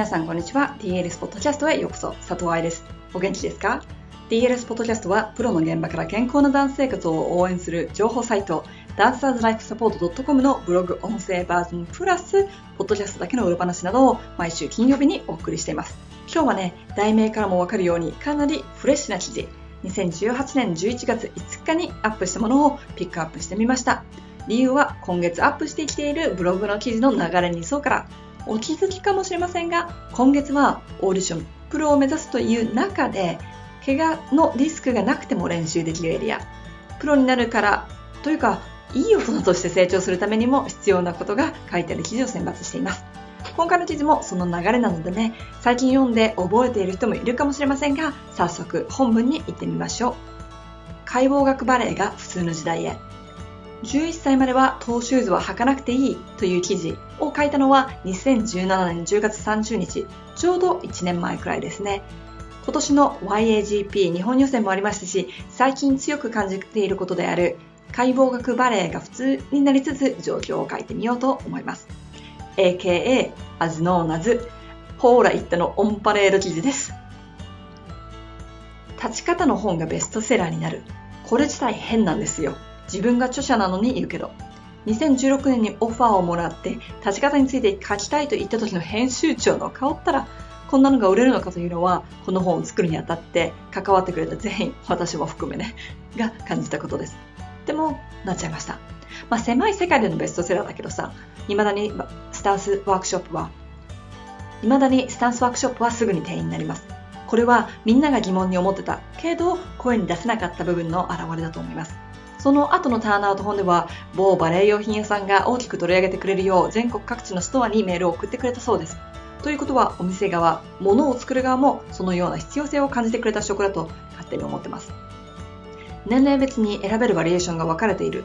皆さんこんにちは。DLS ポッドキャストへようこそ。佐藤愛です。お元気ですか ?DLS ポッドキャストは、プロの現場から健康なダンス生活を応援する情報サイト、ダンサーズライフサポート .com のブログ音声バージョンプラス、ポッドキャストだけの裏話などを毎週金曜日にお送りしています。今日はね、題名からもわかるようにかなりフレッシュな記事、2018年11月5日にアップしたものをピックアップしてみました。理由は今月アップしてきているブログの記事の流れに沿うからお気づきかもしれませんが、今月はオーディション、プロを目指すという中で、怪我のリスクがなくても練習できるエリア、プロになるからというか、いい大人として成長するためにも必要なことが書いてある記事を選抜しています。今回の記事もその流れなのでね、最近読んで覚えている人もいるかもしれませんが、早速本文に行ってみましょう。解剖学バレエが普通の時代へ。11歳まではトーシューズは履かなくていいという記事を書いたのは2017年10月30日、ちょうど1年前くらいですね。今年の YAGP 日本予選もありましたし、最近強く感じていることである解剖学バレエが普通になりつつ状況を書いてみようと思います。AKA as known as ポーライットのオンパレード記事です。立ち方の本がベストセラーになる。これ自体変なんですよ。自分が著者なのに言うけど。2016年にオファーをもらって立ち方について書きたいと言った時の編集長の顔ったらこんなのが売れるのかというのはこの本を作るにあたって関わってくれた全員私も含めねが感じたことです。でもなっちゃいました。まあ狭い世界でのベストセラーだけどさ未だにスタンスワークショップは未だにスタンスワークショップはすぐに定員になります。これはみんなが疑問に思ってたけど声に出せなかった部分の表れだと思います。その後のターンアウト本では、某バレエ用品屋さんが大きく取り上げてくれるよう全国各地のストアにメールを送ってくれたそうです。ということは、お店側、物を作る側もそのような必要性を感じてくれた証拠だと勝手に思ってます。年齢別に選べるバリエーションが分かれている。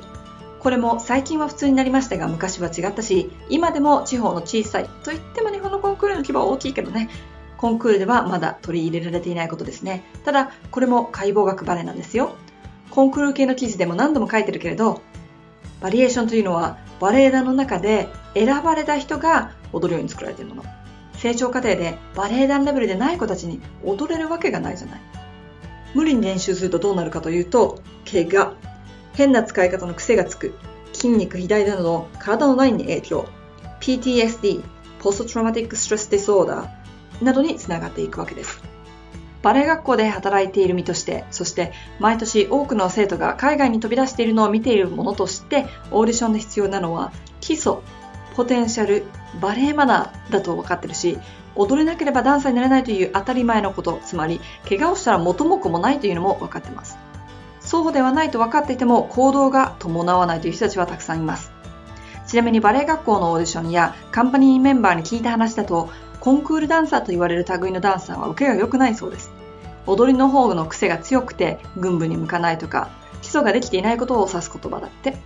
これも最近は普通になりましたが昔は違ったし、今でも地方の小さいといっても日本のコンクールの規模は大きいけどね、コンクールではまだ取り入れられていないことですね。ただ、これも解剖学バレエなんですよ。コンクール系の記事でも何度も書いてるけれど、バリエーションというのはバレエ団の中で選ばれた人が踊るように作られているもの。成長過程でバレエ団レベルでない子たちに踊れるわけがないじゃない。無理に練習するとどうなるかというと、怪我、変な使い方の癖がつく、筋肉肥大などの体のラインに影響、PTSD、Post Traumatic Stress Disorder などにつながっていくわけです。バレエ学校で働いている身として、そして毎年多くの生徒が海外に飛び出しているのを見ているものとして、オーディションで必要なのは基礎、ポテンシャル、バレエマナーだと分かってるし、踊れなければダンサーになれないという当たり前のこと、つまり怪我をしたら元も子もないというのも分かってます。そうではないと分かっていても行動が伴わないという人たちはたくさんいます。ちなみにバレエ学校のオーディションやカンパニーメンバーに聞いた話だとコンクールダンサーと言われる類のダンサーは受けが良くないそうです。踊りの方の癖が強くて軍部に向かないとか、基礎ができていないことを指す言葉だって。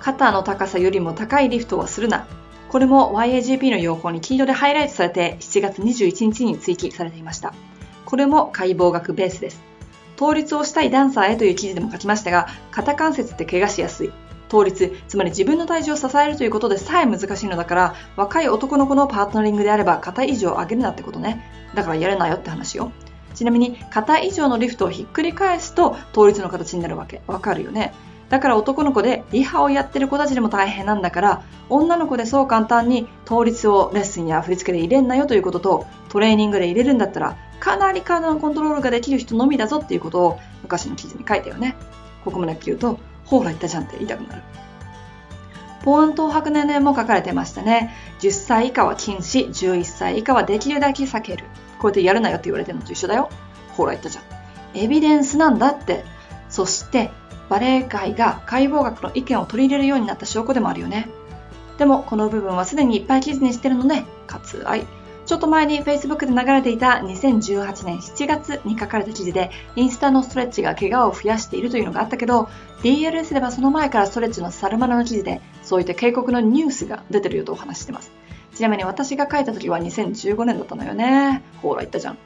肩の高さよりも高いリフトはするな。これも YAGP の用法に黄色でハイライトされて7月21日に追記されていました。これも解剖学ベースです。倒立をしたいダンサーへという記事でも書きましたが、肩関節って怪我しやすい。倒立、つまり自分の体重を支えるということでさえ難しいのだから、若い男の子のパートナリングであれば肩以上上げるなってことね。だからやれなよって話よ。ちなみに肩以上のリフトをひっくり返すと倒立の形になるわけ。わかるよね。だから男の子でリハをやってる子たちでも大変なんだから女の子でそう簡単に倒立をレッスンや振り付けで入れんなよということとトレーニングで入れるんだったらかなり体のコントロールができる人のみだぞっていうことを昔の記事に書いたよね。ここまで言うとほら言ったじゃんって言いたくなる。ポーン等白年齢も書かれてましたね。10歳以下は禁止、11歳以下はできるだけ避ける。こうやってやるなよって言われてるのと一緒だよ。ほら言ったじゃん。エビデンスなんだって。そして、バレエ界が解剖学の意見を取り入れるようになった証拠でもあるよね。でも、この部分はすでにいっぱい記事にしてるので、割愛。ちょっと前に Facebook で流れていた2018年7月に書かれた記事で、インスタのストレッチが怪我を増やしているというのがあったけど、DLS ではその前からストレッチのサルマナの記事で、そういった警告のニュースが出てるよとお話してます。ちなみに私が書いた時は2015年だったのよね。ほら言ったじゃん。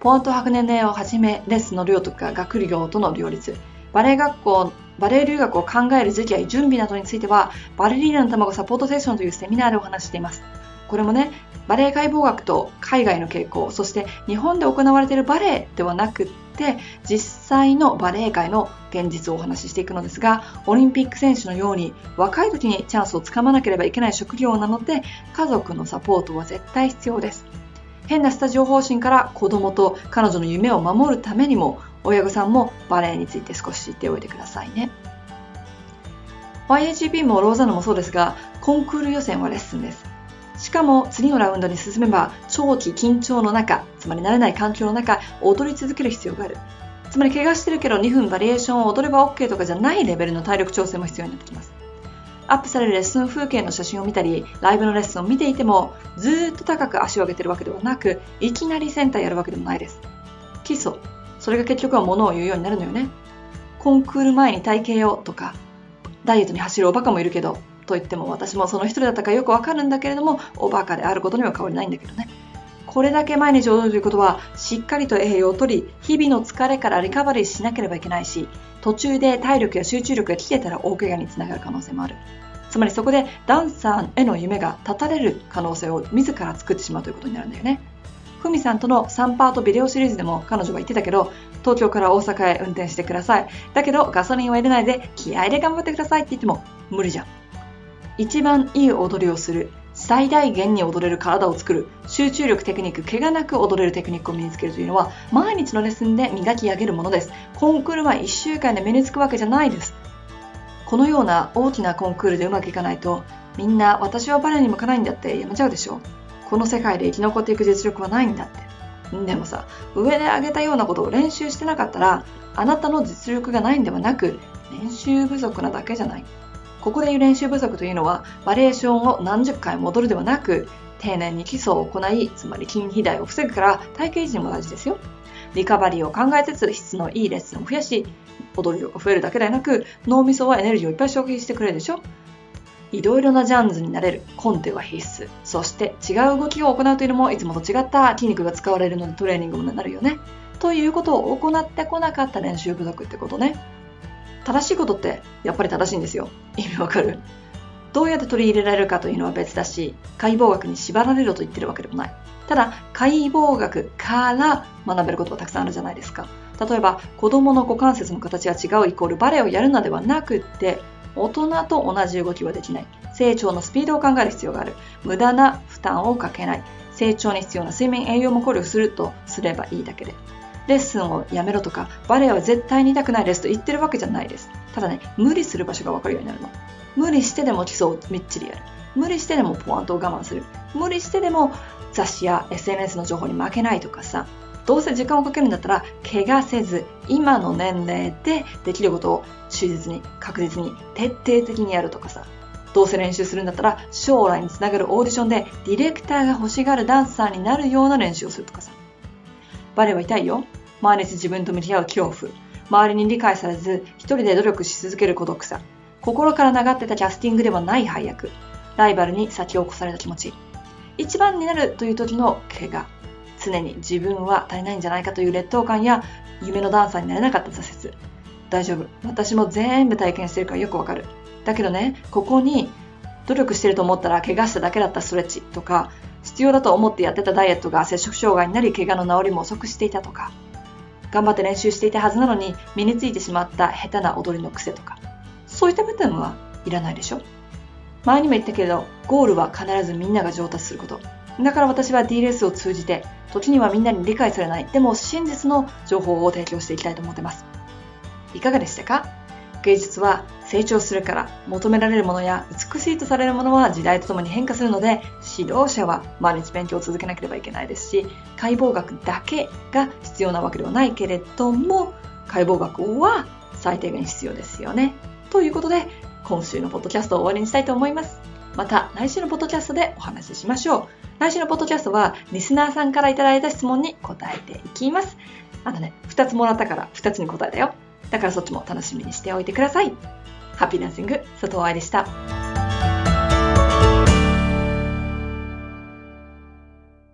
ポート白年齢をはじめ、レッスンの量とか学業との両立、バレエ学校、バレエ留学を考える時期や準備などについては、バレリーナの卵サポートセッションというセミナーでお話しています。これもね、バレエ解剖学と海外の傾向、そして日本で行われているバレエではなくって、実際のバレエ界の現実をお話ししていくのですが、オリンピック選手のように若い時にチャンスをつかまなければいけない職業なので、家族のサポートは絶対必要です。変なスタジオ方針から子供と彼女の夢を守るためにも、親御さんもバレエについて少し知っておいてくださいね。YAGP もローザノもそうですが、コンクール予選はレッスンです。しかも次のラウンドに進めば長期緊張の中、つまり慣れない環境の中、踊り続ける必要がある。つまり怪我してるけど2分バリエーションを踊れば OK とかじゃないレベルの体力調整も必要になってきます。アップされるレッスン風景の写真を見たり、ライブのレッスンを見ていても、ずっと高く足を上げてるわけではなく、いきなりセンターやるわけでもないです。基礎。それが結局はものを言うようになるのよね。コンクール前に体型をとか、ダイエットに走るおバカもいるけど、と言っても私もその一人だったかよくわかるんだけれども、おバカであることには変わりないんだけどね。これだけ毎日踊るということは、しっかりと栄養をとり、日々の疲れからリカバリーしなければいけないし、途中で体力や集中力が切れたら大怪我につながる可能性もある。つまりそこでダンサーへの夢が絶たれる可能性を自ら作ってしまうということになるんだよね。ふみさんとの3パートビデオシリーズでも彼女は言ってたけど、東京から大阪へ運転してください。だけどガソリンは入れないで気合で頑張ってくださいって言っても無理じゃん。一番いい踊りをする、最大限に踊れる体を作る、集中力テクニック、怪我なく踊れるテクニックを身につけるというのは、毎日のレッスンで磨き上げるものです。コンクールは1週間で身につくわけじゃないです。このような大きなコンクールでうまくいかないと、みんな私はバレエに向かないんだってやめちゃうでしょ。この世界で生き残っていく実力はないんだって。でもさ、上で挙げたようなことを練習してなかったら、あなたの実力がないんではなく、練習不足なだけじゃない。ここでいう練習不足というのは、バリエーションを何十回戻るではなく、丁寧に基礎を行い、つまり筋肥大を防ぐから体型維持にも大事ですよ。リカバリーを考えつつ質のいいレッスンを増やし、踊り量が増えるだけではなく、脳みそはエネルギーをいっぱい消費してくれるでしょいろいろなジャンルになれるコンテは必須。そして違う動きを行うというのもいつもと違った筋肉が使われるのでトレーニングもなるよね。ということを行ってこなかった練習不足ってことね。正しいことってやっぱり正しいんですよ。意味わかる？どうやって取り入れられるかというのは別だし、解剖学に縛られろと言ってるわけでもない。ただ、解剖学から学べることはたくさんあるじゃないですか。例えば、子供の股関節の形が違うイコールバレエをやるのではなくって、大人と同じ動きはできない。成長のスピードを考える必要がある。無駄な負担をかけない。成長に必要な睡眠栄養も考慮するとすればいいだけで。レッスンをやめろとか、バレエは絶対に痛くないですと言ってるわけじゃないです。ただね、無理する場所がわかるようになるの。無理してでも基礎をみっちりやる。無理してでもポワントを我慢する。無理してでも雑誌や SNS の情報に負けないとかさ。どうせ時間をかけるんだったら、怪我せず、今の年齢でできることを忠実に、確実に、徹底的にやるとかさ。どうせ練習するんだったら、将来につながるオーディションで、ディレクターが欲しがるダンサーになるような練習をするとかさ。バレエは痛いよ。毎日自分と向き合う恐怖。周りに理解されず、一人で努力し続ける孤独さ。心から流ってたキャスティングではない配役。ライバルに先を越された気持ち。一番になるという時の怪我。常に自分は足りないんじゃないかという劣等感や夢のダンサーになれなかった挫折。大丈夫。私も全部体験してるからよくわかる。だけどね、ここに努力してると思ったら怪我しただけだったストレッチとか、必要だと思ってやってたダイエットが接触障害になり怪我の治りも遅くしていたとか、頑張って練習していたはずなのに身についてしまった下手な踊りの癖とか、そういった部分はいらないでしょ？前にも言ったけど、ゴールは必ずみんなが上達すること。だから私は DLS を通じて、時にはみんなに理解されない、でも真実の情報を提供していきたいと思ってます。いかがでしたか？芸術は成長するから求められるものや美しいとされるものは時代とともに変化するので指導者は毎日勉強を続けなければいけないですし解剖学だけが必要なわけではないけれども解剖学は最低限必要ですよね。ということで今週のポッドキャストを終わりにしたいと思います。また来週のポッドキャストでお話ししましょう。来週のポッドキャストはリスナーさんからいただいた質問に答えていきます。あのね、2つもらったから2つに答えたよ。だからそっちも楽しみにしておいてください。ハッピーナッシング、佐藤愛でした。